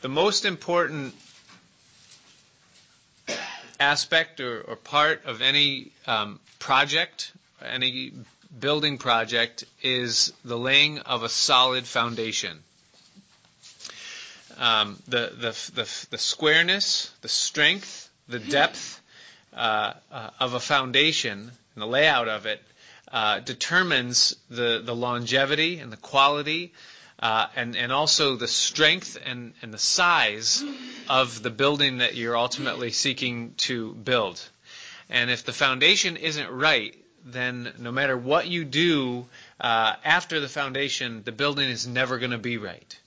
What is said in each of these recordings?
the most important aspect or, or part of any um, project, any building project, is the laying of a solid foundation. Um, the, the, the, the, squareness, the strength, the depth uh, uh, of a foundation and the layout of it uh, determines the, the longevity and the quality uh, and, and also the strength and, and the size of the building that you're ultimately seeking to build. And if the foundation isn't right, then no matter what you do uh, after the foundation, the building is never going to be right.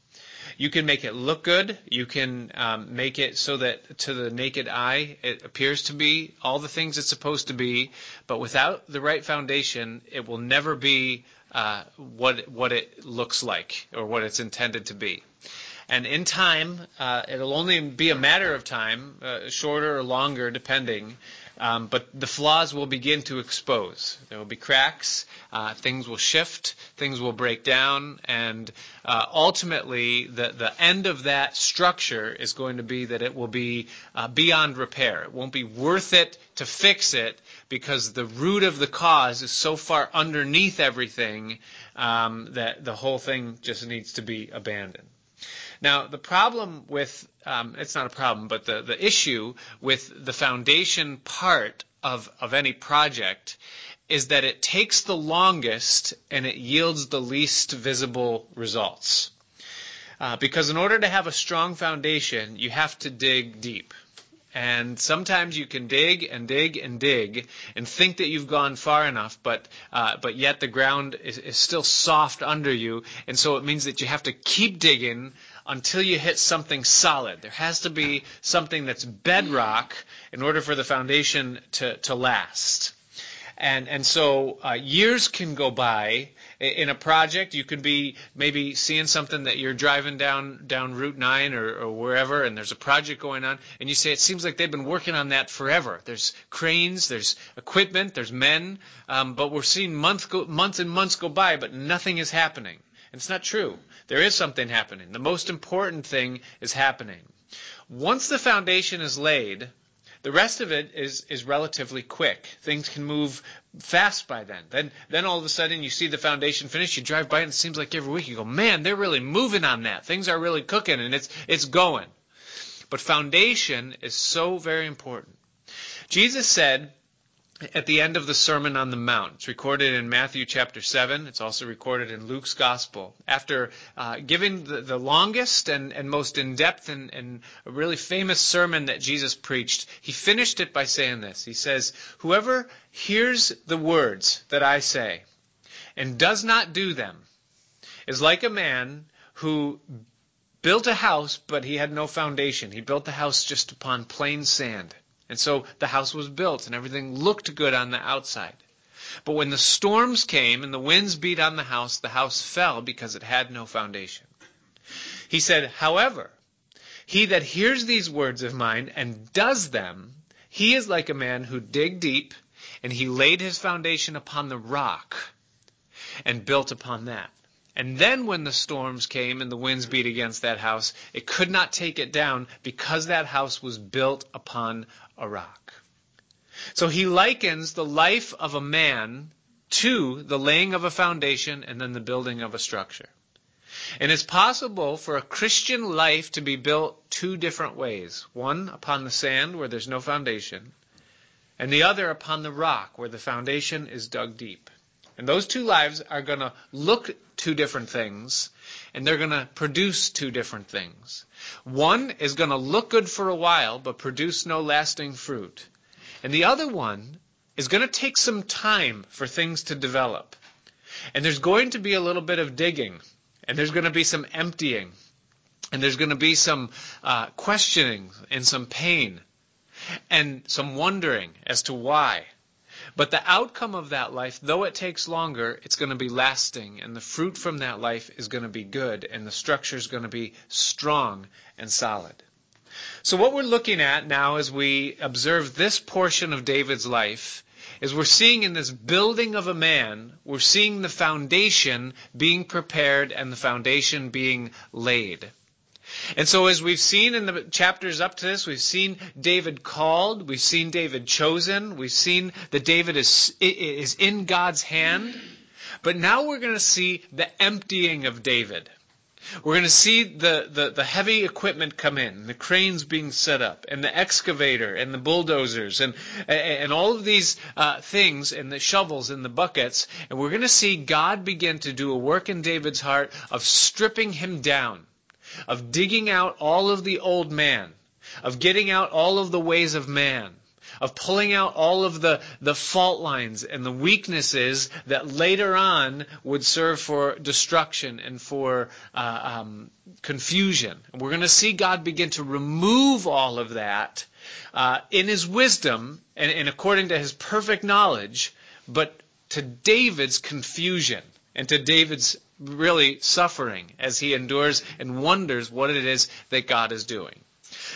You can make it look good. You can um, make it so that to the naked eye it appears to be all the things it's supposed to be. But without the right foundation, it will never be uh, what what it looks like or what it's intended to be. And in time, uh, it'll only be a matter of time, uh, shorter or longer, depending. Um, but the flaws will begin to expose. There will be cracks. Uh, things will shift. Things will break down. And uh, ultimately, the, the end of that structure is going to be that it will be uh, beyond repair. It won't be worth it to fix it because the root of the cause is so far underneath everything um, that the whole thing just needs to be abandoned. Now, the problem with, um, it's not a problem, but the, the issue with the foundation part of, of any project is that it takes the longest and it yields the least visible results. Uh, because in order to have a strong foundation, you have to dig deep. And sometimes you can dig and dig and dig and think that you've gone far enough, but uh, but yet the ground is, is still soft under you, and so it means that you have to keep digging until you hit something solid. There has to be something that's bedrock in order for the foundation to, to last. And, and so uh, years can go by in a project. You could be maybe seeing something that you're driving down down Route 9 or, or wherever, and there's a project going on, and you say it seems like they've been working on that forever. There's cranes, there's equipment, there's men, um, but we're seeing month go, months and months go by, but nothing is happening. And It's not true. There is something happening. The most important thing is happening. Once the foundation is laid, the rest of it is, is relatively quick. Things can move fast by then. Then, then all of a sudden you see the foundation finished. You drive by and it seems like every week you go, man, they're really moving on that. Things are really cooking and it's, it's going. But foundation is so very important. Jesus said, at the end of the Sermon on the Mount. It's recorded in Matthew chapter 7. It's also recorded in Luke's Gospel. After uh, giving the, the, longest and, and most in depth and, and really famous sermon that Jesus preached, he finished it by saying this. He says, Whoever hears the words that I say and does not do them is like a man who built a house, but he had no foundation. He built the house just upon plain sand. And so the house was built and everything looked good on the outside. But when the storms came and the winds beat on the house, the house fell because it had no foundation. He said, however, he that hears these words of mine and does them, he is like a man who digged deep and he laid his foundation upon the rock and built upon that. And then when the storms came and the winds beat against that house, it could not take it down because that house was built upon a rock. So he likens the life of a man to the laying of a foundation and then the building of a structure. And it's possible for a Christian life to be built two different ways. One upon the sand where there's no foundation, and the other upon the rock where the foundation is dug deep. And those two lives are going to look two different things, and they're going to produce two different things. One is going to look good for a while, but produce no lasting fruit. And the other one is going to take some time for things to develop. And there's going to be a little bit of digging, and there's going to be some emptying, and there's going to be some uh, questioning and some pain, and some wondering as to why. But the outcome of that life, though it takes longer, it's going to be lasting, and the fruit from that life is going to be good, and the structure is going to be strong and solid. So what we're looking at now as we observe this portion of David's life is we're seeing in this building of a man, we're seeing the foundation being prepared and the foundation being laid. And so, as we've seen in the chapters up to this, we've seen David called, we've seen David chosen, we've seen that David is, is in God's hand. But now we're going to see the emptying of David. We're going to see the, the, the, heavy equipment come in, the cranes being set up, and the excavator, and the bulldozers, and, and all of these uh, things, and the shovels, and the buckets. And we're going to see God begin to do a work in David's heart of stripping him down, of digging out all of the old man, of getting out all of the ways of man, of pulling out all of the, the fault lines and the weaknesses that later on would serve for destruction and for uh, um, confusion. We're going to see God begin to remove all of that uh, in His wisdom and, and according to His perfect knowledge, but to David's confusion and to David's really suffering as he endures and wonders what it is that God is doing.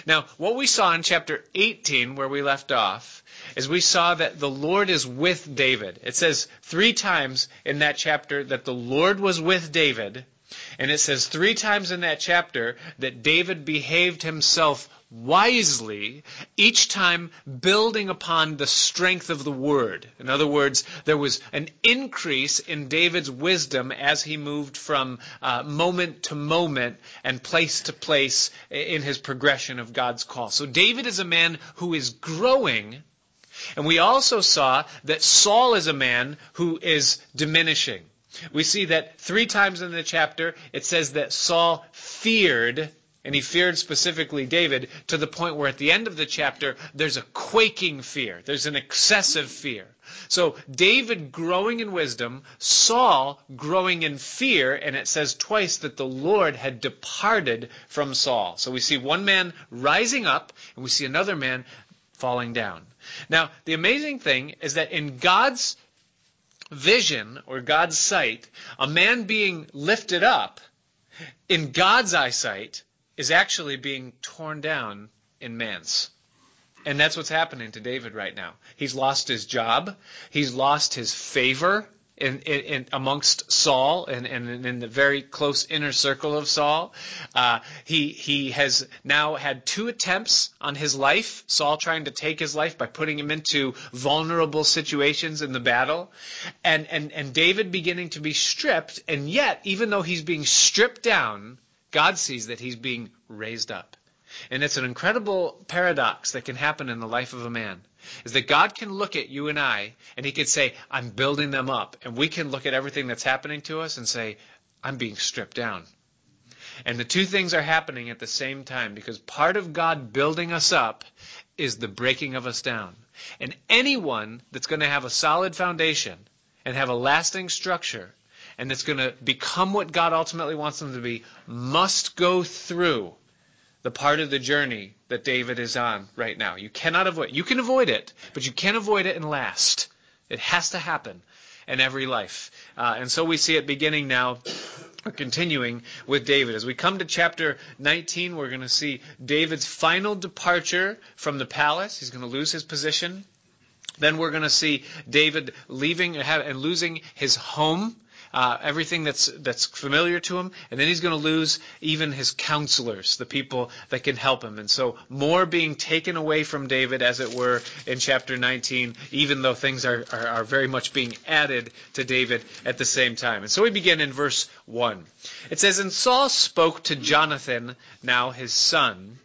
Now, what we saw in chapter 18, where we left off, is we saw that the Lord is with David. It says three times in that chapter that the Lord was with David, and it says three times in that chapter that David behaved himself wisely, each time building upon the strength of the word. In other words, there was an increase in David's wisdom as he moved from uh, moment to moment and place to place in his progression of God's call. So David is a man who is growing. And we also saw that Saul is a man who is diminishing. We see that three times in the chapter it says that Saul feared and he feared specifically David to the point where at the end of the chapter, there's a quaking fear. There's an excessive fear. So David growing in wisdom, Saul growing in fear, and it says twice that the Lord had departed from Saul. So we see one man rising up, and we see another man falling down. Now, the amazing thing is that in God's vision or God's sight, a man being lifted up, in God's eyesight, is actually being torn down in man's. And that's what's happening to David right now. He's lost his job. He's lost his favor in, in, in amongst Saul and, and, in the very close inner circle of Saul. Uh, he he has now had two attempts on his life. Saul trying to take his life by putting him into vulnerable situations in the battle, and and and David beginning to be stripped. And yet, even though he's being stripped down, God sees that he's being raised up. And it's an incredible paradox that can happen in the life of a man. Is that God can look at you and I and he could say, I'm building them up. And we can look at everything that's happening to us and say, I'm being stripped down. And the two things are happening at the same time because part of God building us up is the breaking of us down. And anyone that's going to have a solid foundation and have a lasting structure and that's going to become what God ultimately wants them to be must go through the part of the journey that David is on right now. You cannot avoid you can avoid it, but you can't avoid it and last. It has to happen in every life. Uh, and so we see it beginning now continuing with David. As we come to chapter 19, we're going to see David's final departure from the palace. He's going to lose his position. Then we're going to see David leaving and losing his home uh, everything that's that's familiar to him, and then he's going to lose even his counselors, the people that can help him. And so more being taken away from David, as it were, in chapter 19, even though things are, are, are very much being added to David at the same time. And so we begin in verse 1. It says, And Saul spoke to Jonathan, now his son,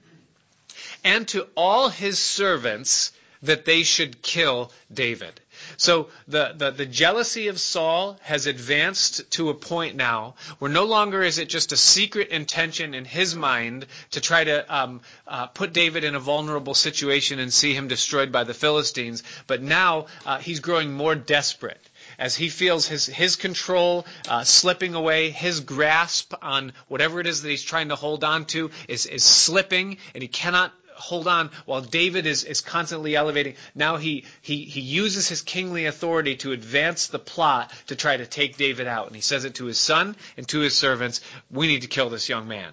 and to all his servants that they should kill David. So the, the, the, jealousy of Saul has advanced to a point now where no longer is it just a secret intention in his mind to try to um, uh, put David in a vulnerable situation and see him destroyed by the Philistines, but now uh, he's growing more desperate as he feels his, his control uh, slipping away, his grasp on whatever it is that he's trying to hold on to is, is slipping, and he cannot hold on while David is, is constantly elevating. Now he, he, he uses his kingly authority to advance the plot to try to take David out. And he says it to his son and to his servants, we need to kill this young man.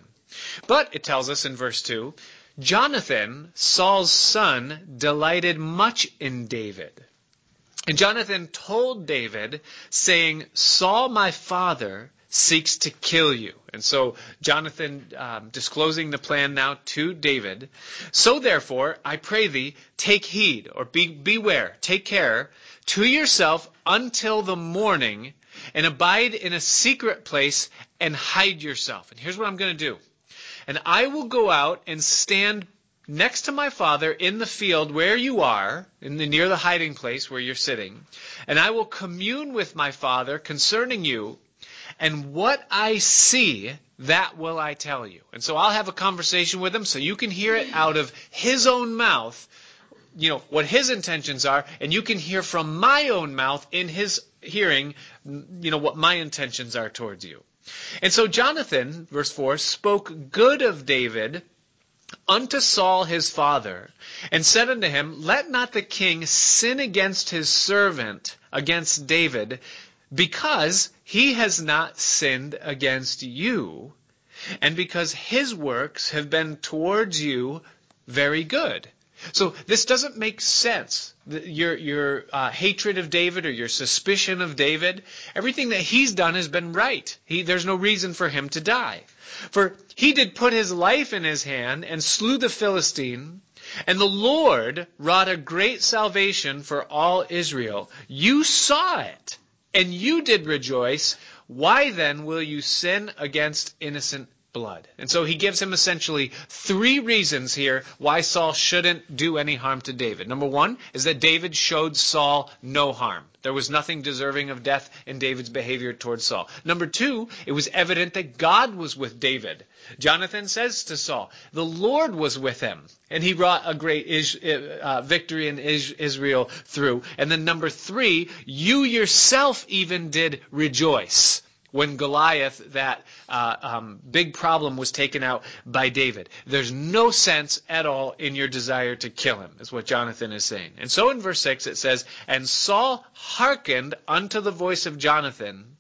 But it tells us in verse 2, Jonathan, Saul's son, delighted much in David. And Jonathan told David, saying, Saul my father seeks to kill you. And so Jonathan um, disclosing the plan now to David. So therefore, I pray thee, take heed or be, beware, take care to yourself until the morning and abide in a secret place and hide yourself. And here's what I'm going to do. And I will go out and stand next to my father in the field where you are, in the, near the hiding place where you're sitting, and I will commune with my father concerning you, and what I see, that will I tell you. And so I'll have a conversation with him so you can hear it out of his own mouth, you know, what his intentions are, and you can hear from my own mouth in his hearing, you know, what my intentions are towards you. And so Jonathan, verse 4, spoke good of David unto Saul his father, and said unto him, Let not the king sin against his servant, against David, because he has not sinned against you, and because his works have been towards you very good. So this doesn't make sense. Your your uh, hatred of David or your suspicion of David, everything that he's done has been right. He, there's no reason for him to die. For he did put his life in his hand and slew the Philistine, and the Lord wrought a great salvation for all Israel. You saw it, and you did rejoice. Why then will you sin against innocent blood. And so he gives him essentially three reasons here why Saul shouldn't do any harm to David. Number one is that David showed Saul no harm. There was nothing deserving of death in David's behavior towards Saul. Number two, it was evident that God was with David. Jonathan says to Saul, the Lord was with him, and he wrought a great uh, victory in Israel through. And then number three, you yourself even did rejoice when Goliath, that uh, um, big problem, was taken out by David. There's no sense at all in your desire to kill him, is what Jonathan is saying. And so in verse 6 it says, And Saul hearkened unto the voice of Jonathan,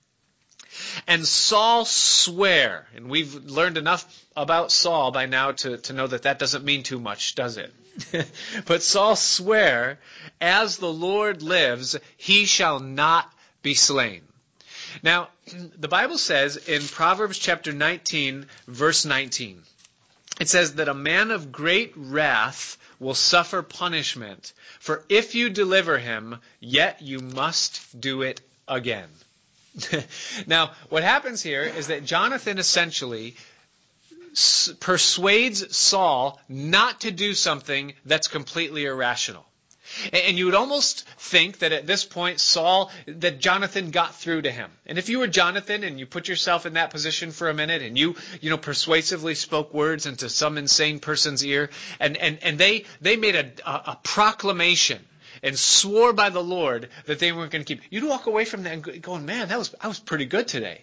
and Saul sware. And we've learned enough about Saul by now to, to know that that doesn't mean too much, does it? but Saul sware, As the Lord lives, he shall not be slain. Now, the Bible says in Proverbs chapter 19, verse 19, it says that a man of great wrath will suffer punishment, for if you deliver him, yet you must do it again. now, what happens here is that Jonathan essentially persuades Saul not to do something that's completely irrational. And you would almost think that at this point, Saul, that Jonathan got through to him. And if you were Jonathan and you put yourself in that position for a minute and you, you know, persuasively spoke words into some insane person's ear and, and, and they, they made a, a, a proclamation and swore by the Lord that they weren't going to keep, you'd walk away from that going, man, that was, I was pretty good today.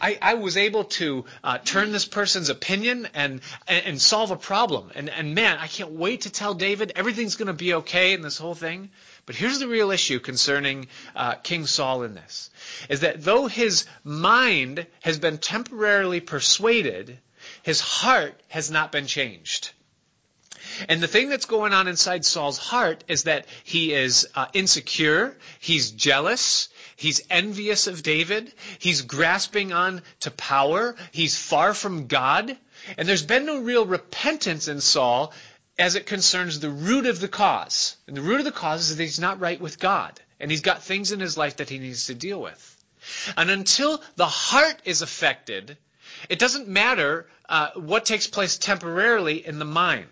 I, I was able to uh, turn this person's opinion and, and, and solve a problem. And, and man, I can't wait to tell David everything's going to be okay in this whole thing. But here's the real issue concerning uh, King Saul in this: is that though his mind has been temporarily persuaded, his heart has not been changed. And the thing that's going on inside Saul's heart is that he is uh, insecure, he's jealous, He's envious of David. He's grasping on to power. He's far from God. And there's been no real repentance in Saul as it concerns the root of the cause. And the root of the cause is that he's not right with God. And he's got things in his life that he needs to deal with. And until the heart is affected, it doesn't matter uh, what takes place temporarily in the mind.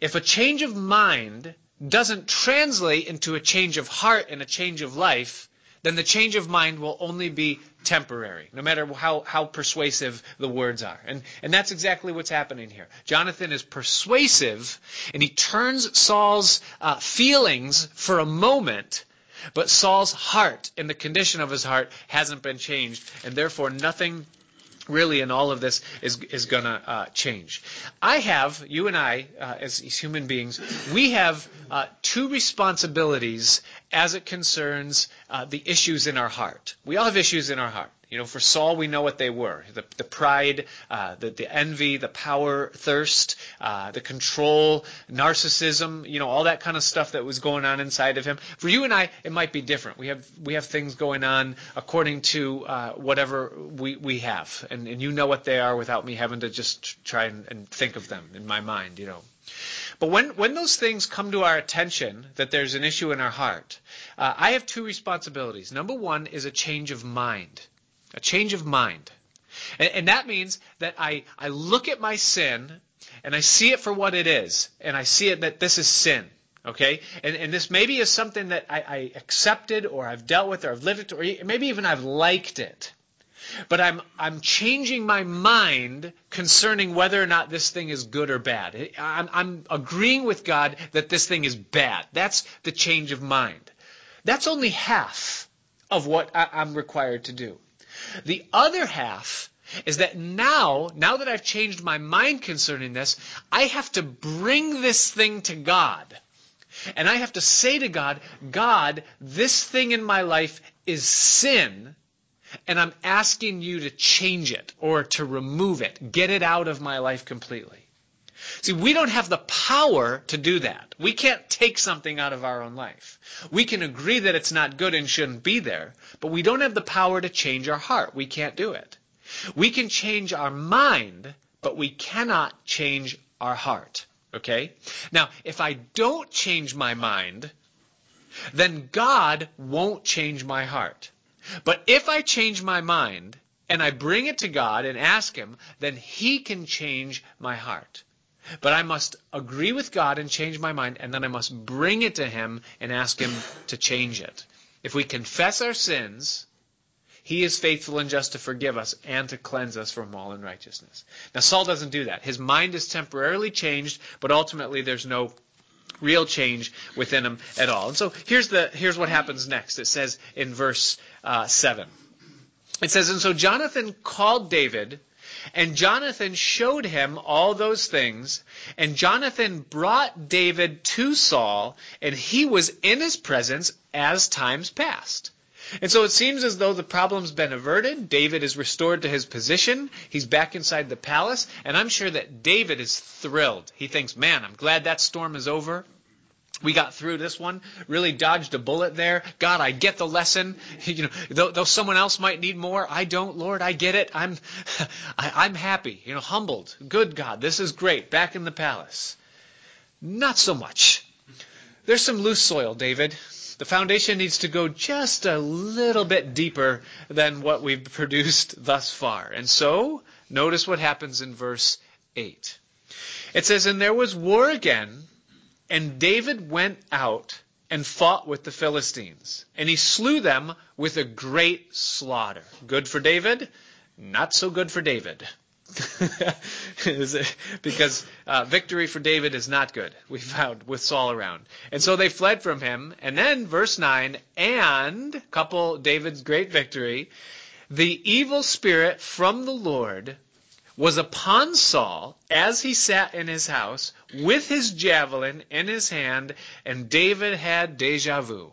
If a change of mind doesn't translate into a change of heart and a change of life, then the change of mind will only be temporary, no matter how, how persuasive the words are. And, and that's exactly what's happening here. Jonathan is persuasive, and he turns Saul's uh, feelings for a moment, but Saul's heart and the condition of his heart hasn't been changed, and therefore nothing really in all of this is, is going to uh, change. I have, you and I, uh, as, as, human beings, we have uh, two responsibilities as it concerns uh, the issues in our heart. We all have issues in our heart. You know, for Saul, we know what they were the, the pride, uh, the, the envy, the power, thirst, uh, the control, narcissism, you know, all that kind of stuff that was going on inside of him. For you and I, it might be different. We have, we have things going on according to uh, whatever we, we have. And, and you know what they are without me having to just try and, and think of them in my mind, you know. But when, when those things come to our attention, that there's an issue in our heart, uh, I have two responsibilities. Number one is a change of mind. A change of mind. And, and that means that I, I look at my sin and I see it for what it is. And I see it that this is sin. Okay? And, and this maybe is something that I, I accepted or I've dealt with or I've lived it or maybe even I've liked it. But I'm, I'm changing my mind concerning whether or not this thing is good or bad. I'm, I'm agreeing with God that this thing is bad. That's the change of mind. That's only half of what I, I'm required to do. The other half is that now, now that I've changed my mind concerning this, I have to bring this thing to God. And I have to say to God, God, this thing in my life is sin, and I'm asking you to change it or to remove it, get it out of my life completely. See, we don't have the power to do that. We can't take something out of our own life. We can agree that it's not good and shouldn't be there, but we don't have the power to change our heart. We can't do it. We can change our mind, but we cannot change our heart. Okay? Now, if I don't change my mind, then God won't change my heart. But if I change my mind and I bring it to God and ask Him, then He can change my heart. But I must agree with God and change my mind, and then I must bring it to Him and ask Him to change it. If we confess our sins, He is faithful and just to forgive us and to cleanse us from all unrighteousness. Now, Saul doesn't do that. His mind is temporarily changed, but ultimately there's no real change within him at all. And so here's the here's what happens next. It says in verse uh, seven. It says, and so Jonathan called David and Jonathan showed him all those things. And Jonathan brought David to Saul, and he was in his presence as times passed. And so it seems as though the problem's been averted. David is restored to his position. He's back inside the palace. And I'm sure that David is thrilled. He thinks, man, I'm glad that storm is over. We got through this one, really dodged a bullet there. God, I get the lesson. You know, though, though someone else might need more, I don't, Lord, I get it. I'm, I, am happy, you know, humbled. Good God, this is great. Back in the palace. Not so much. There's some loose soil, David. The foundation needs to go just a little bit deeper than what we've produced thus far. And so, notice what happens in verse 8. It says, And there was war again and David went out and fought with the Philistines, and he slew them with a great slaughter. Good for David? Not so good for David. because uh, victory for David is not good, we found with Saul around. And so they fled from him. And then, verse 9, and, couple David's great victory, the evil spirit from the Lord was upon Saul as he sat in his house with his javelin in his hand, and David had deja vu.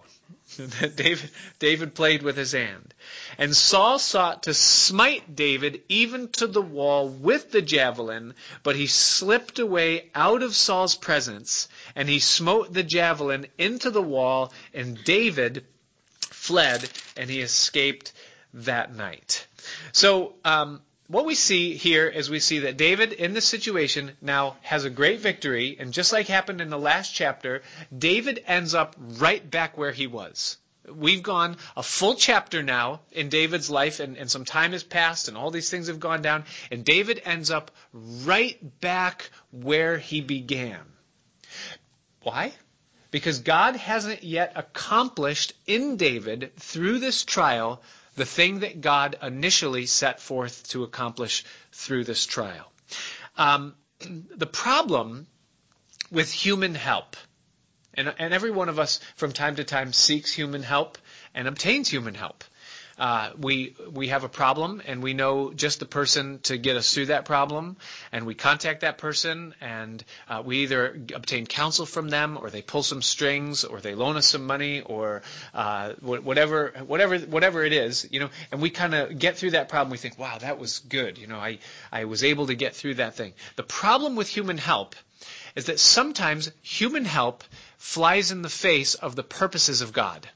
David, David played with his hand. And Saul sought to smite David even to the wall with the javelin, but he slipped away out of Saul's presence, and he smote the javelin into the wall, and David fled, and he escaped that night. So, um, what we see here is we see that David in this situation now has a great victory, and just like happened in the last chapter, David ends up right back where he was. We've gone a full chapter now in David's life, and, and some time has passed, and all these things have gone down, and David ends up right back where he began. Why? Because God hasn't yet accomplished in David through this trial the thing that God initially set forth to accomplish through this trial. Um, the problem with human help, and, and, every one of us from time to time seeks human help and obtains human help. Uh, we we have a problem and we know just the person to get us through that problem, and we contact that person and uh, we either obtain counsel from them or they pull some strings or they loan us some money or uh, whatever whatever whatever it is, you know, and we kind of get through that problem. We think, wow, that was good. You know, I I was able to get through that thing. The problem with human help is that sometimes human help flies in the face of the purposes of God.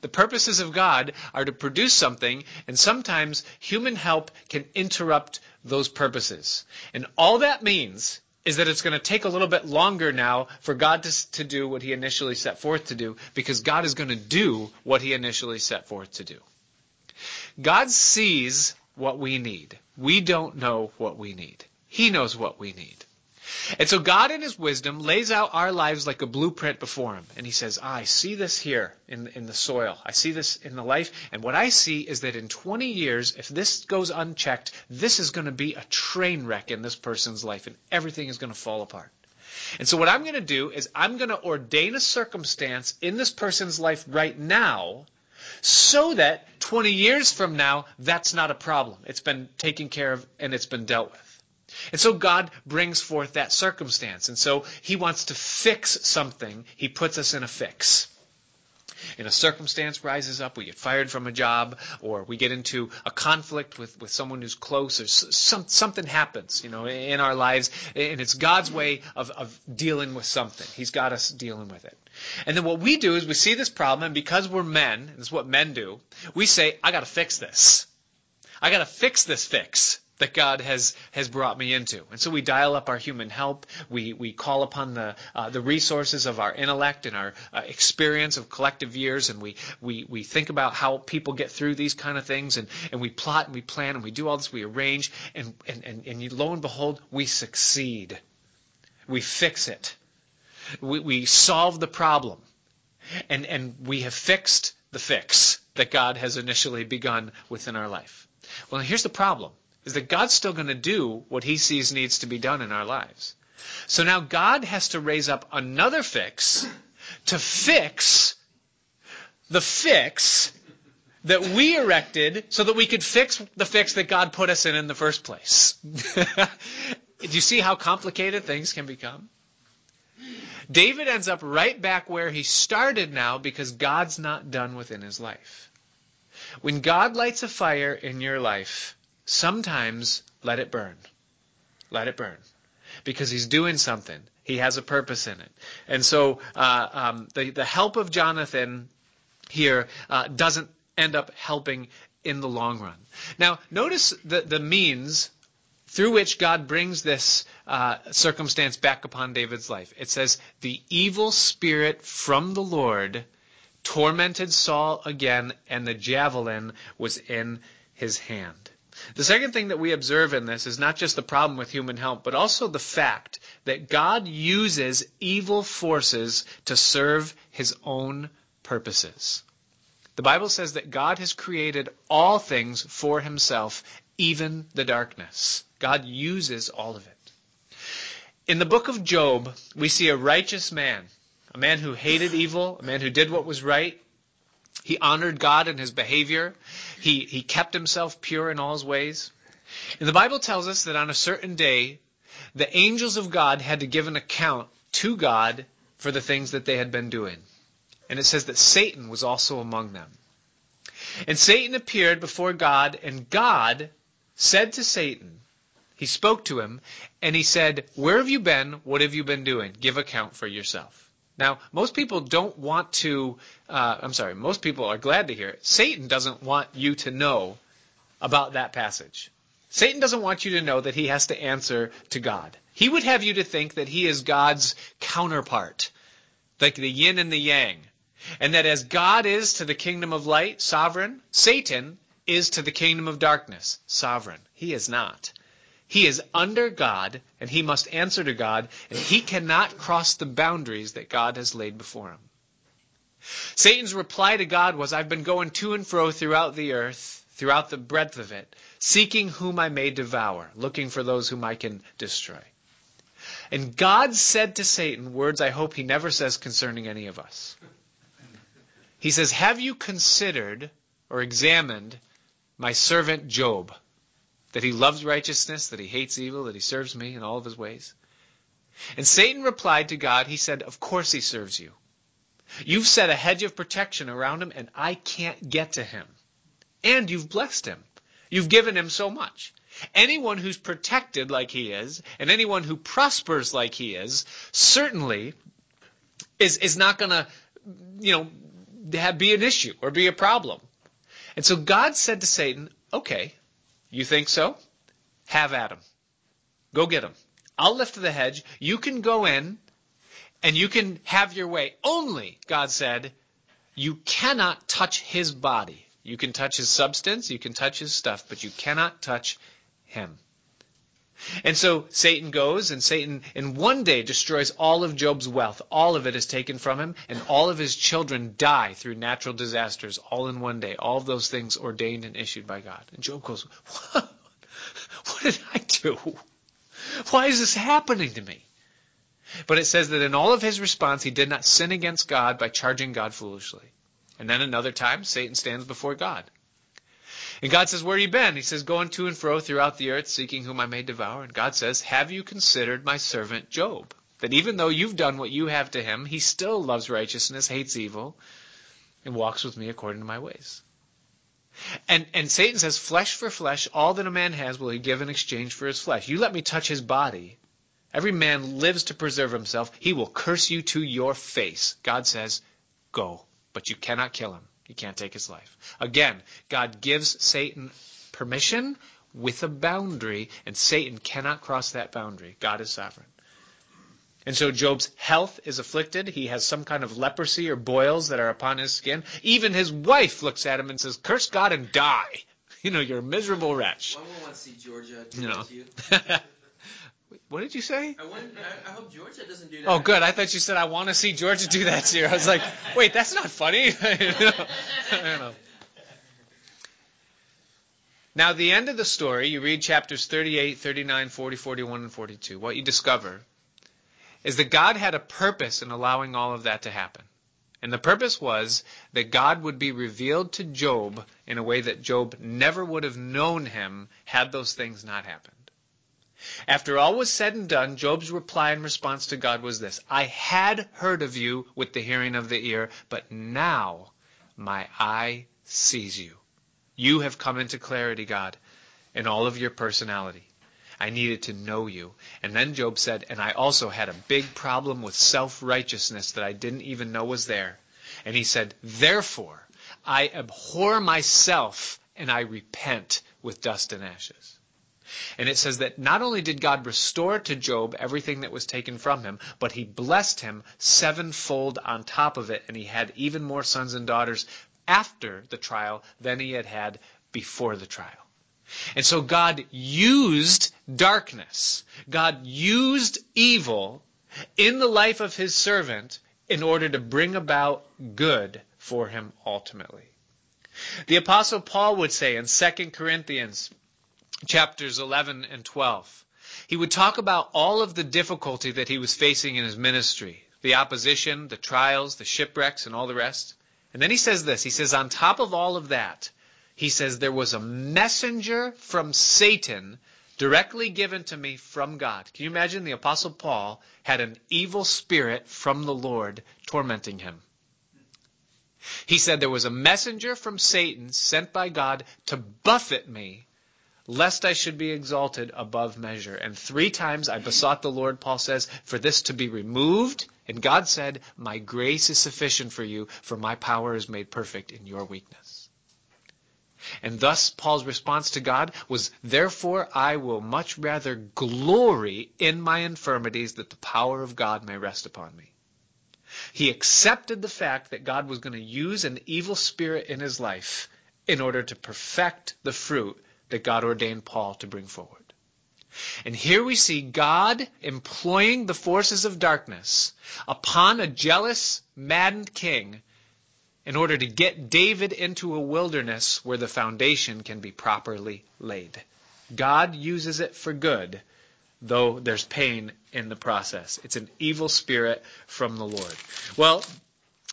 The purposes of God are to produce something, and sometimes human help can interrupt those purposes. And all that means is that it's going to take a little bit longer now for God to, to do what he initially set forth to do, because God is going to do what he initially set forth to do. God sees what we need. We don't know what we need. He knows what we need. And so God in his wisdom lays out our lives like a blueprint before him. And he says, ah, I see this here in, in the soil. I see this in the life. And what I see is that in 20 years, if this goes unchecked, this is going to be a train wreck in this person's life and everything is going to fall apart. And so what I'm going to do is I'm going to ordain a circumstance in this person's life right now so that 20 years from now, that's not a problem. It's been taken care of and it's been dealt with. And so God brings forth that circumstance. And so he wants to fix something. He puts us in a fix. And a circumstance rises up, we get fired from a job, or we get into a conflict with, with someone who's close, or some, something happens, you know, in our lives, and it's God's way of, of dealing with something. He's got us dealing with it. And then what we do is we see this problem, and because we're men, and this is what men do, we say, I gotta fix this. I gotta fix this fix that God has has brought me into. And so we dial up our human help. We we call upon the uh, the resources of our intellect and our uh, experience of collective years, and we we we think about how people get through these kind of things, and and we plot and we plan and we do all this. We arrange, and and and, and lo and behold, we succeed. We fix it. We we solve the problem, and and we have fixed the fix that God has initially begun within our life. Well, here's the problem is that God's still going to do what he sees needs to be done in our lives. So now God has to raise up another fix to fix the fix that we erected so that we could fix the fix that God put us in in the first place. Do you see how complicated things can become? David ends up right back where he started now because God's not done within his life. When God lights a fire in your life, sometimes let it burn. Let it burn. Because he's doing something. He has a purpose in it. And so uh, um, the, the help of Jonathan here uh, doesn't end up helping in the long run. Now, notice the, the means through which God brings this uh, circumstance back upon David's life. It says, The evil spirit from the Lord tormented Saul again, and the javelin was in his hand. The second thing that we observe in this is not just the problem with human help, but also the fact that God uses evil forces to serve his own purposes. The Bible says that God has created all things for himself, even the darkness. God uses all of it. In the book of Job, we see a righteous man, a man who hated evil, a man who did what was right, he honored God in his behavior. He, he kept himself pure in all his ways. And the Bible tells us that on a certain day, the angels of God had to give an account to God for the things that they had been doing. And it says that Satan was also among them. And Satan appeared before God, and God said to Satan, he spoke to him, and he said, Where have you been? What have you been doing? Give account for yourself. Now, most people don't want to, uh, I'm sorry, most people are glad to hear it. Satan doesn't want you to know about that passage. Satan doesn't want you to know that he has to answer to God. He would have you to think that he is God's counterpart, like the yin and the yang. And that as God is to the kingdom of light, sovereign, Satan is to the kingdom of darkness, sovereign. He is not. He is under God, and he must answer to God, and he cannot cross the boundaries that God has laid before him. Satan's reply to God was, I've been going to and fro throughout the earth, throughout the breadth of it, seeking whom I may devour, looking for those whom I can destroy. And God said to Satan words I hope he never says concerning any of us. He says, Have you considered or examined my servant Job, that he loves righteousness, that he hates evil, that he serves me in all of his ways? And Satan replied to God, he said, Of course he serves you. You've set a hedge of protection around him, and I can't get to him. And you've blessed him. You've given him so much. Anyone who's protected like he is, and anyone who prospers like he is, certainly is, is not going to, you know, have, be an issue or be a problem. And so God said to Satan, okay, you think so? Have at him. Go get him. I'll lift the hedge. You can go in and you can have your way. Only, God said, you cannot touch his body. You can touch his substance, you can touch his stuff, but you cannot touch him. And so Satan goes, and Satan in one day destroys all of Job's wealth. All of it is taken from him, and all of his children die through natural disasters, all in one day. All of those things ordained and issued by God. And Job goes, What, what did I do? Why is this happening to me? But it says that in all of his response, he did not sin against God by charging God foolishly. And then another time, Satan stands before God. And God says, Where you been? He says, Going to and fro throughout the earth, seeking whom I may devour. And God says, Have you considered my servant Job? That even though you've done what you have to him, he still loves righteousness, hates evil, and walks with me according to my ways. And, and Satan says, Flesh for flesh, all that a man has will he give in exchange for his flesh. You let me touch his body. Every man lives to preserve himself. He will curse you to your face. God says, Go, but you cannot kill him. You can't take his life. Again, God gives Satan permission with a boundary, and Satan cannot cross that boundary. God is sovereign. And so Job's health is afflicted. He has some kind of leprosy or boils that are upon his skin. Even his wife looks at him and says, Curse God and die. You know, you're a miserable wretch. One will want to see Georgia You know. that to you. What did you say? I, I, I hope Georgia doesn't do that. Oh, good. I thought you said I want to see Georgia do that to you. I was like, wait, that's not funny. You know? You know. Now, the end of the story, you read chapters 38, 39, 40, 41, and 42. What you discover is that God had a purpose in allowing all of that to happen. And the purpose was that God would be revealed to Job in a way that Job never would have known him had those things not happened. After all was said and done, Job's reply in response to God was this I had heard of you with the hearing of the ear, but now my eye sees you. You have come into clarity, God, in all of your personality. I needed to know you. And then Job said, and I also had a big problem with self righteousness that I didn't even know was there. And he said, therefore, I abhor myself and I repent with dust and ashes. And it says that not only did God restore to Job everything that was taken from him, but he blessed him sevenfold on top of it, and he had even more sons and daughters after the trial than he had had before the trial. And so God used darkness. God used evil in the life of his servant in order to bring about good for him ultimately. The apostle Paul would say in 2 Corinthians chapters 11 and 12, he would talk about all of the difficulty that he was facing in his ministry, the opposition, the trials, the shipwrecks, and all the rest. And then he says this, he says, on top of all of that, he says, there was a messenger from Satan directly given to me from God. Can you imagine the apostle Paul had an evil spirit from the Lord tormenting him? He said there was a messenger from Satan sent by God to buffet me lest I should be exalted above measure. And three times I besought the Lord, Paul says, for this to be removed. And God said, My grace is sufficient for you, for my power is made perfect in your weakness. And thus Paul's response to God was, Therefore I will much rather glory in my infirmities that the power of God may rest upon me. He accepted the fact that God was going to use an evil spirit in his life in order to perfect the fruit that God ordained Paul to bring forward. And here we see God employing the forces of darkness upon a jealous, maddened king in order to get David into a wilderness where the foundation can be properly laid. God uses it for good, though there's pain in the process. It's an evil spirit from the Lord. Well,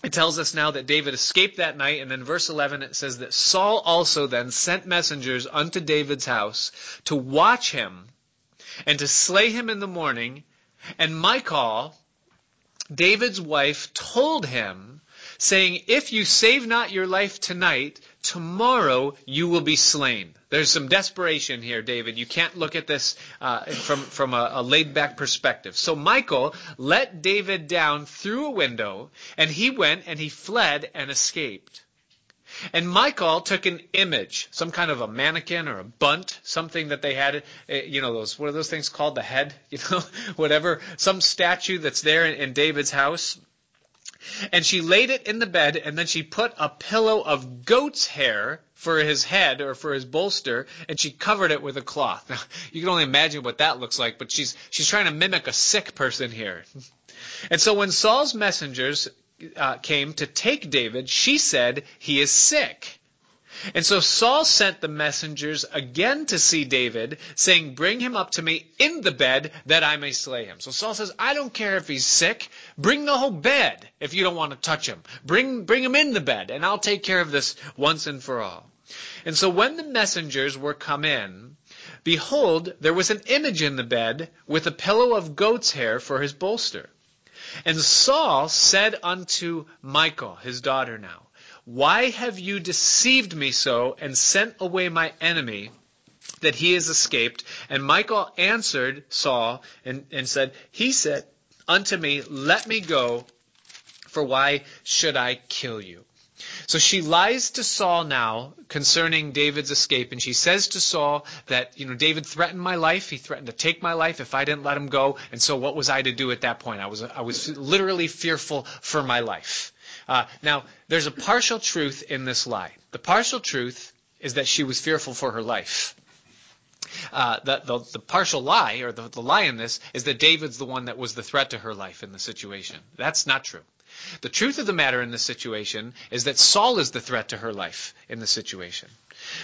it tells us now that David escaped that night, and then verse 11 it says that Saul also then sent messengers unto David's house to watch him and to slay him in the morning. And Michal, David's wife, told him, saying, If you save not your life tonight, tomorrow you will be slain. There's some desperation here, David. You can't look at this uh, from, from a, a laid back perspective. So Michal let David down through a window, and he went and he fled and escaped. And Michal took an image, some kind of a mannequin or a bunt, something that they had, eh, you know, those, what are those things called? The head, you know, whatever, some statue that's there in, in David's house. And she laid it in the bed, and then she put a pillow of goat's hair for his head or for his bolster, and she covered it with a cloth. Now, you can only imagine what that looks like, but she's she's trying to mimic a sick person here. And so when Saul's messengers uh, came to take David, she said he is sick. And so Saul sent the messengers again to see David, saying, Bring him up to me in the bed that I may slay him. So Saul says, I don't care if he's sick. Bring the whole bed if you don't want to touch him. Bring, bring him in the bed, and I'll take care of this once and for all. And so when the messengers were come in, behold, there was an image in the bed with a pillow of goat's hair for his bolster. And Saul said unto Michal, his daughter now, why have you deceived me so and sent away my enemy that he has escaped? And Michal answered Saul and, and said, He said unto me, Let me go, for why should I kill you? So she lies to Saul now concerning David's escape, and she says to Saul that, you know, David threatened my life. He threatened to take my life if I didn't let him go. And so what was I to do at that point? I was, I was literally fearful for my life. Uh, now, there's a partial truth in this lie. The partial truth is that she was fearful for her life. Uh, the, the, the, partial lie, or the, the lie in this, is that David's the one that was the threat to her life in the situation. That's not true. The truth of the matter in this situation is that Saul is the threat to her life in the situation.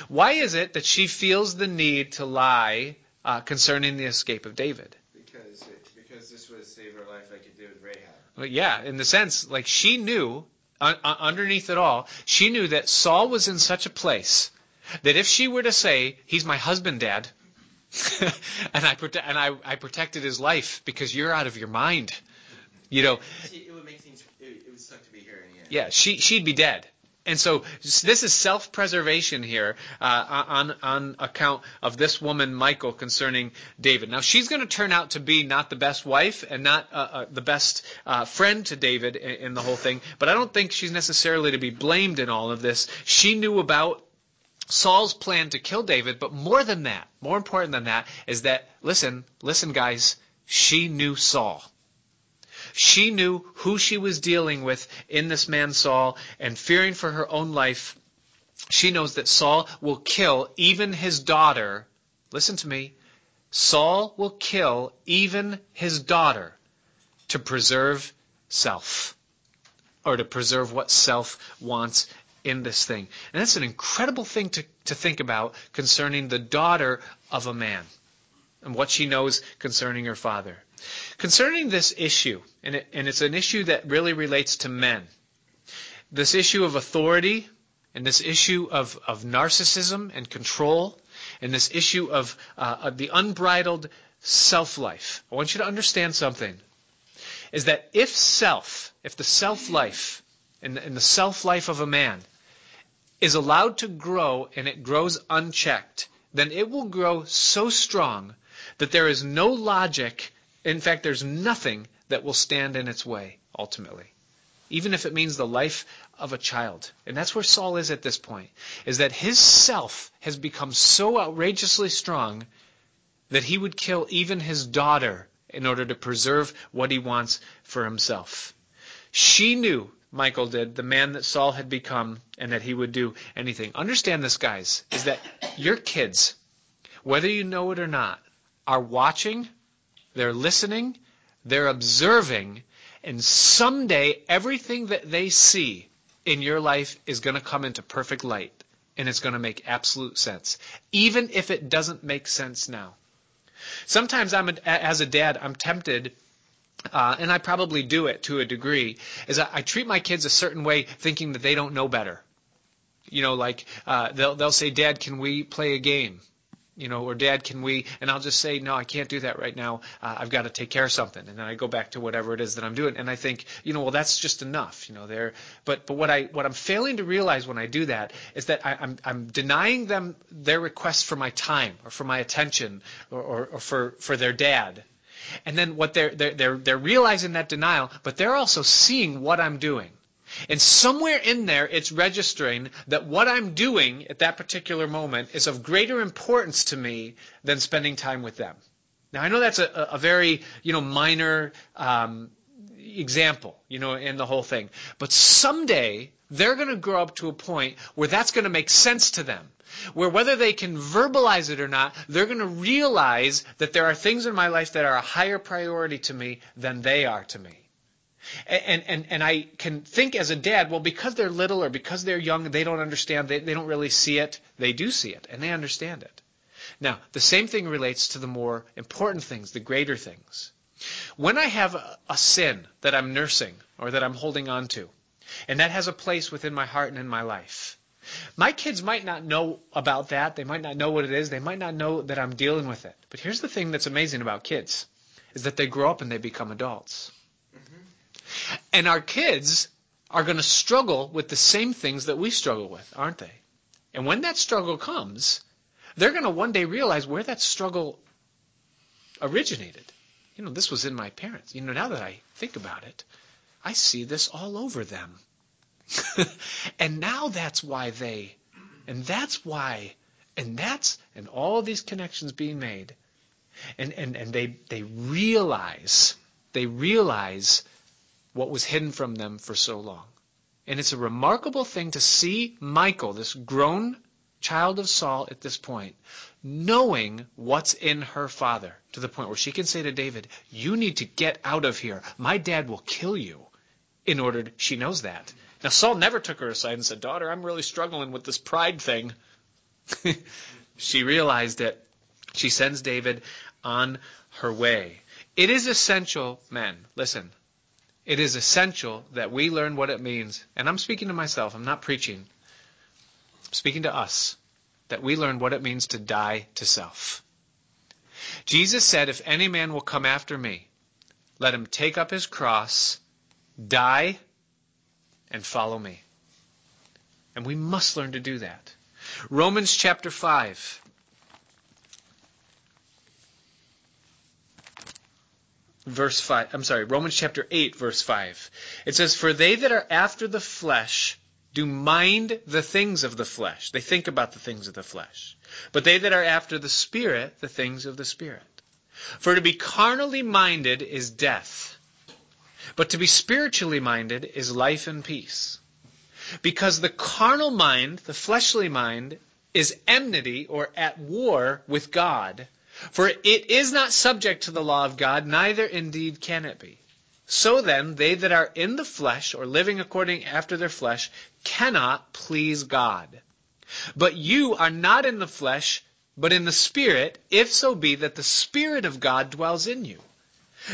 Why is it that she feels the need to lie uh, concerning the escape of David? Because because this would save her life like it did with Rahab. Well, yeah, in the sense, like she knew uh, uh, underneath it all, she knew that Saul was in such a place that if she were to say, "He's my husband, Dad," and I prote- and I, I protected his life because you're out of your mind, you know. it would make things. It, it would suck to be here. Yeah, she she'd be dead. And so this is self-preservation here uh, on on account of this woman Michal concerning David. Now she's going to turn out to be not the best wife and not uh, uh, the best uh, friend to David in, in the whole thing, but I don't think she's necessarily to be blamed in all of this. She knew about Saul's plan to kill David, but more than that, more important than that, is that listen, listen, guys, she knew Saul. She knew who she was dealing with in this man Saul, and fearing for her own life, she knows that Saul will kill even his daughter. Listen to me. Saul will kill even his daughter to preserve self, or to preserve what self wants in this thing. And that's an incredible thing to, to think about concerning the daughter of a man and what she knows concerning her father. Concerning this issue, and, it, and it's an issue that really relates to men, this issue of authority and this issue of, of narcissism and control and this issue of, uh, of the unbridled self life. I want you to understand something is that if self, if the self life and, and the self life of a man is allowed to grow and it grows unchecked, then it will grow so strong that there is no logic in fact, there's nothing that will stand in its way, ultimately. Even if it means the life of a child. And that's where Saul is at this point, is that his self has become so outrageously strong that he would kill even his daughter in order to preserve what he wants for himself. She knew, Michal did, the man that Saul had become and that he would do anything. Understand this, guys, is that your kids, whether you know it or not, are watching they're listening, they're observing, and someday everything that they see in your life is going to come into perfect light and it's going to make absolute sense, even if it doesn't make sense now. Sometimes I'm a, as a dad, I'm tempted uh, and I probably do it to a degree, is I, I treat my kids a certain way, thinking that they don't know better. You know, like uh, they'll they'll say, "Dad, can we play a game?" You know, or Dad, can we? And I'll just say, "No, I can't do that right now. Uh, I've got to take care of something." And then I go back to whatever it is that I'm doing, and I think, you know, well, that's just enough. You know, there. But but what I what I'm failing to realize when I do that is that I, I'm I'm denying them their request for my time or for my attention or, or, or for for their dad and then what they're, they're, they're, they're realizing that denial, but they're also seeing what I'm doing. And somewhere in there, it's registering that what I'm doing at that particular moment is of greater importance to me than spending time with them. Now, I know that's a, a very, you know, minor um, example, you know, in the whole thing. But someday, they're going to grow up to a point where that's going to make sense to them where whether they can verbalize it or not, they're going to realize that there are things in my life that are a higher priority to me than they are to me. And, and, and I can think as a dad, well, because they're little or because they're young, they don't understand, they, they don't really see it. They do see it, and they understand it. Now, the same thing relates to the more important things, the greater things. When I have a, a sin that I'm nursing or that I'm holding on to, and that has a place within my heart and in my life, my kids might not know about that. They might not know what it is. They might not know that I'm dealing with it. But here's the thing that's amazing about kids is that they grow up and they become adults. And our kids are going to struggle with the same things that we struggle with, aren't they? And when that struggle comes, they're going to one day realize where that struggle originated. You know, this was in my parents. You know, now that I think about it, I see this all over them. and now that's why they, and that's why, and that's, and all these connections being made. And, and, and they, they realize, they realize what was hidden from them for so long. And it's a remarkable thing to see Michal, this grown child of Saul at this point, knowing what's in her father to the point where she can say to David, You need to get out of here. My dad will kill you. In order, to, she knows that. Now, Saul never took her aside and said, Daughter, I'm really struggling with this pride thing. she realized it. She sends David on her way. It is essential, men, listen, it is essential that we learn what it means. And I'm speaking to myself, I'm not preaching. I'm speaking to us, that we learn what it means to die to self. Jesus said, If any man will come after me, let him take up his cross, die, and follow me. And we must learn to do that. Romans chapter 5. Verse 5. I'm sorry, Romans chapter 8, verse 5. It says, For they that are after the flesh do mind the things of the flesh. They think about the things of the flesh. But they that are after the Spirit, the things of the Spirit. For to be carnally minded is death but to be spiritually minded is life and peace. Because the carnal mind, the fleshly mind, is enmity or at war with God. For it is not subject to the law of God, neither indeed can it be. So then, they that are in the flesh, or living according after their flesh, cannot please God. But you are not in the flesh, but in the Spirit, if so be that the Spirit of God dwells in you.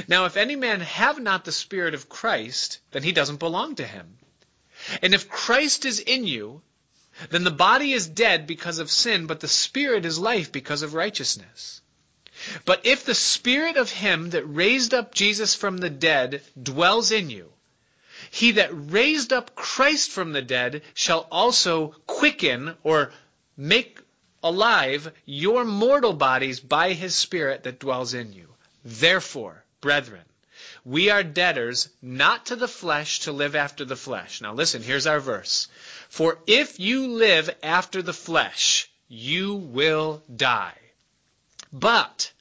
Now, if any man have not the Spirit of Christ, then he doesn't belong to him. And if Christ is in you, then the body is dead because of sin, but the Spirit is life because of righteousness. But if the Spirit of him that raised up Jesus from the dead dwells in you, he that raised up Christ from the dead shall also quicken or make alive your mortal bodies by his Spirit that dwells in you. Therefore, Brethren, we are debtors not to the flesh to live after the flesh. Now listen, here's our verse. For if you live after the flesh, you will die. But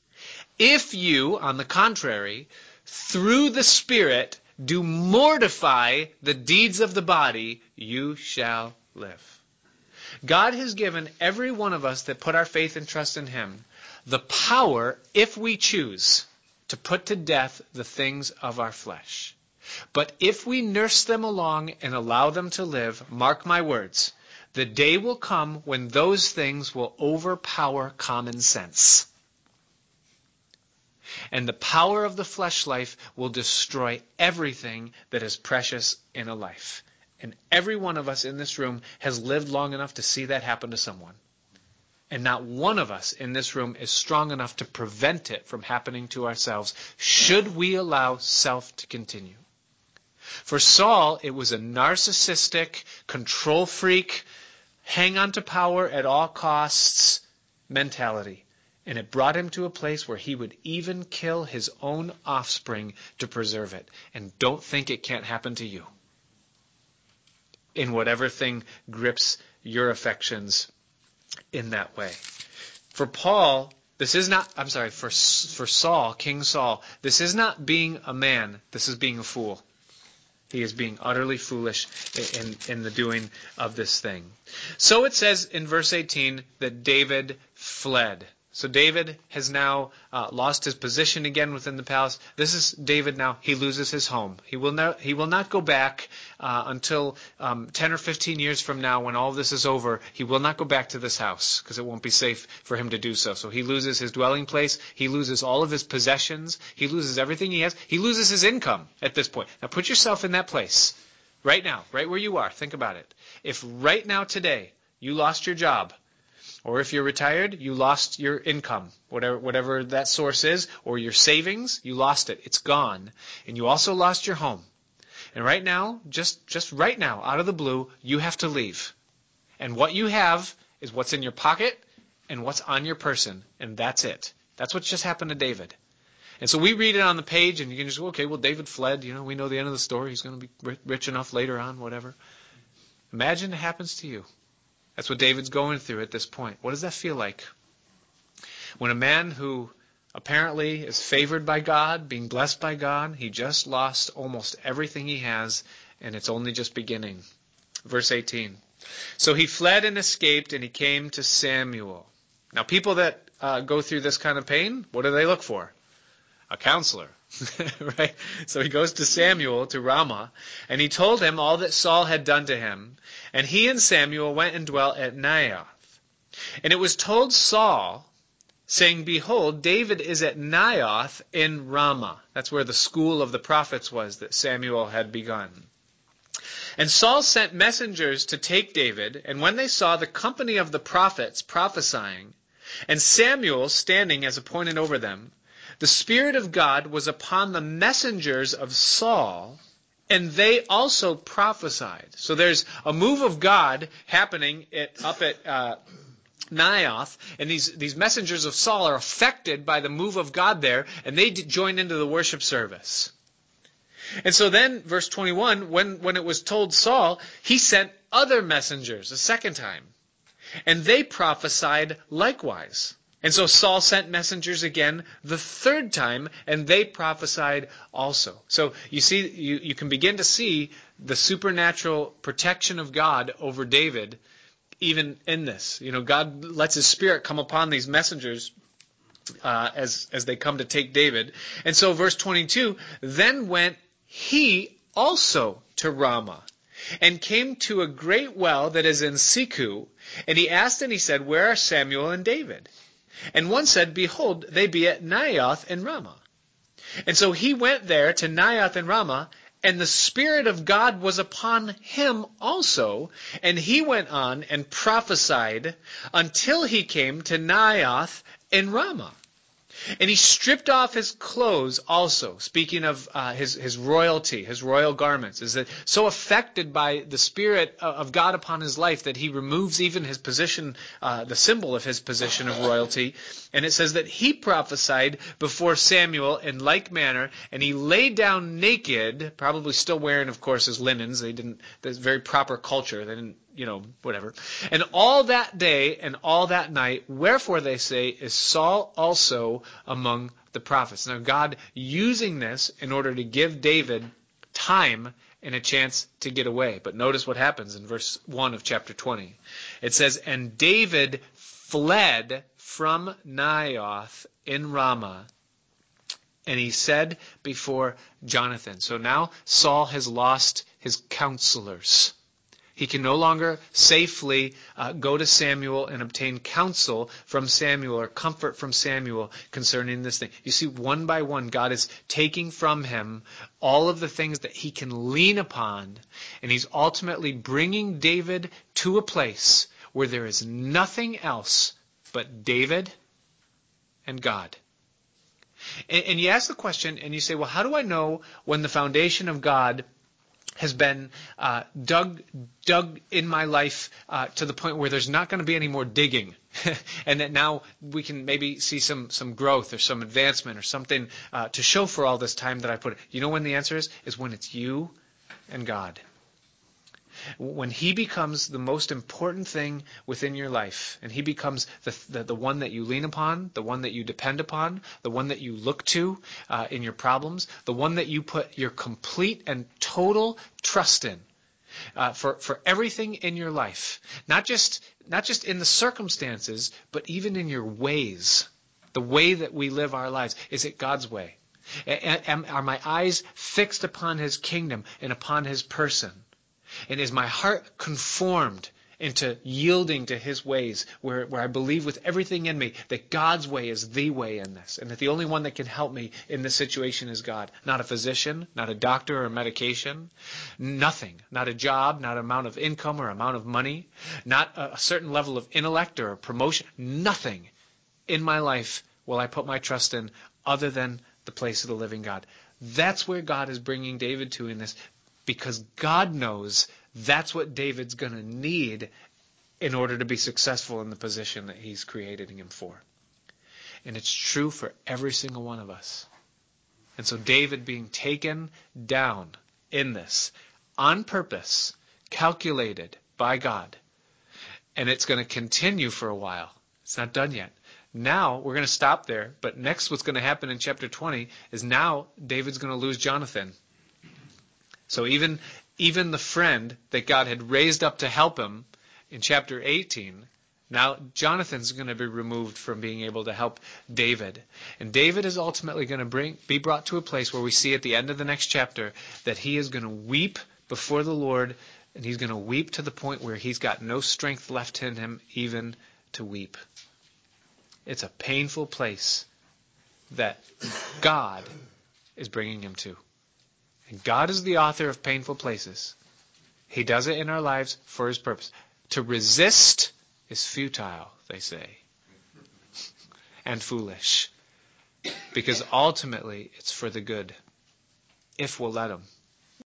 if you, on the contrary, through the Spirit do mortify the deeds of the body, you shall live. God has given every one of us that put our faith and trust in Him the power, if we choose, to put to death the things of our flesh. But if we nurse them along and allow them to live, mark my words, the day will come when those things will overpower common sense. And the power of the flesh life will destroy everything that is precious in a life. And every one of us in this room has lived long enough to see that happen to someone. And not one of us in this room is strong enough to prevent it from happening to ourselves, should we allow self to continue. For Saul, it was a narcissistic, control freak, hang on to power at all costs mentality. And it brought him to a place where he would even kill his own offspring to preserve it. And don't think it can't happen to you. In whatever thing grips your affections in that way. For Paul, this is not, I'm sorry, for, for Saul, King Saul, this is not being a man, this is being a fool. He is being utterly foolish in, in the doing of this thing. So it says in verse 18 that David fled. So David has now uh, lost his position again within the palace. This is David now. He loses his home. He will not. He will not go back uh, until um, 10 or 15 years from now, when all this is over. He will not go back to this house because it won't be safe for him to do so. So he loses his dwelling place. He loses all of his possessions. He loses everything he has. He loses his income at this point. Now put yourself in that place, right now, right where you are. Think about it. If right now today you lost your job or if you're retired, you lost your income, whatever, whatever that source is, or your savings, you lost it. It's gone. And you also lost your home. And right now, just, just right now, out of the blue, you have to leave. And what you have is what's in your pocket and what's on your person. And that's it. That's what just happened to David. And so we read it on the page and you can just go, okay, well, David fled. You know, we know the end of the story. He's going to be rich enough later on, whatever. Imagine it happens to you. That's what David's going through at this point. What does that feel like? When a man who apparently is favored by God, being blessed by God, he just lost almost everything he has, and it's only just beginning. Verse 18. So he fled and escaped, and he came to Samuel. Now, people that uh, go through this kind of pain, what do they look for? A counselor. right? So he goes to Samuel to Ramah, and he told him all that Saul had done to him. And he and Samuel went and dwelt at Naioth. And it was told Saul, saying, Behold, David is at Naioth in Ramah. That's where the school of the prophets was that Samuel had begun. And Saul sent messengers to take David, and when they saw the company of the prophets prophesying, and Samuel standing as appointed over them, the Spirit of God was upon the messengers of Saul, and they also prophesied. So there's a move of God happening at, up at uh, Naioth, and these, these messengers of Saul are affected by the move of God there, and they join into the worship service. And so then, verse 21, when, when it was told Saul, he sent other messengers a second time, and they prophesied likewise. And so Saul sent messengers again the third time, and they prophesied also. So you see, you, you can begin to see the supernatural protection of God over David even in this. You know, God lets his spirit come upon these messengers uh, as as they come to take David. And so verse 22, then went he also to Ramah and came to a great well that is in Sechu, and he asked and he said, Where are Samuel and David? And one said, Behold, they be at Naioth and Ramah. And so he went there to Naioth and Ramah, and the Spirit of God was upon him also, and he went on and prophesied until he came to Naioth and Ramah. And he stripped off his clothes also, speaking of uh, his, his royalty, his royal garments, is that so affected by the Spirit of God upon his life that he removes even his position, uh, the symbol of his position of royalty. And it says that he prophesied before Samuel in like manner, and he lay down naked, probably still wearing, of course, his linens. They didn't, there's very proper culture. They didn't you know, whatever. And all that day and all that night, wherefore they say, is Saul also among the prophets. Now, God using this in order to give David time and a chance to get away. But notice what happens in verse 1 of chapter 20. It says, And David fled from Naioth in Ramah, and he said before Jonathan. So now Saul has lost his counselors. He can no longer safely uh, go to Samuel and obtain counsel from Samuel or comfort from Samuel concerning this thing. You see, one by one, God is taking from him all of the things that he can lean upon, and he's ultimately bringing David to a place where there is nothing else but David and God. And, and you ask the question, and you say, well, how do I know when the foundation of God has been uh, dug dug in my life uh, to the point where there's not going to be any more digging, and that now we can maybe see some some growth or some advancement or something uh, to show for all this time that I put. You know when the answer is? Is when it's you and God when he becomes the most important thing within your life, and he becomes the, the, the one that you lean upon, the one that you depend upon, the one that you look to uh, in your problems, the one that you put your complete and total trust in. Uh, for for everything in your life, not just not just in the circumstances, but even in your ways, the way that we live our lives. Is it God's way? are my eyes fixed upon His kingdom and upon His person? And is my heart conformed into yielding to his ways, where, where I believe with everything in me that God's way is the way in this, and that the only one that can help me in this situation is God. Not a physician, not a doctor or medication, nothing. Not a job, not amount of income or amount of money, not a certain level of intellect or promotion. Nothing in my life will I put my trust in other than the place of the living God. That's where God is bringing David to in this because God knows that's what David's going to need in order to be successful in the position that he's created him for. And it's true for every single one of us. And so David being taken down in this on purpose, calculated by God. And it's going to continue for a while. It's not done yet. Now we're going to stop there, but next what's going to happen in chapter 20 is now David's going to lose Jonathan. So even even the friend that God had raised up to help him in chapter 18, now Jonathan's going to be removed from being able to help David. And David is ultimately going to bring, be brought to a place where we see at the end of the next chapter that he is going to weep before the Lord and he's going to weep to the point where he's got no strength left in him even to weep. It's a painful place that God is bringing him to. And God is the author of painful places. He does it in our lives for His purpose. To resist is futile, they say, and foolish. Because ultimately, it's for the good, if we'll let Him.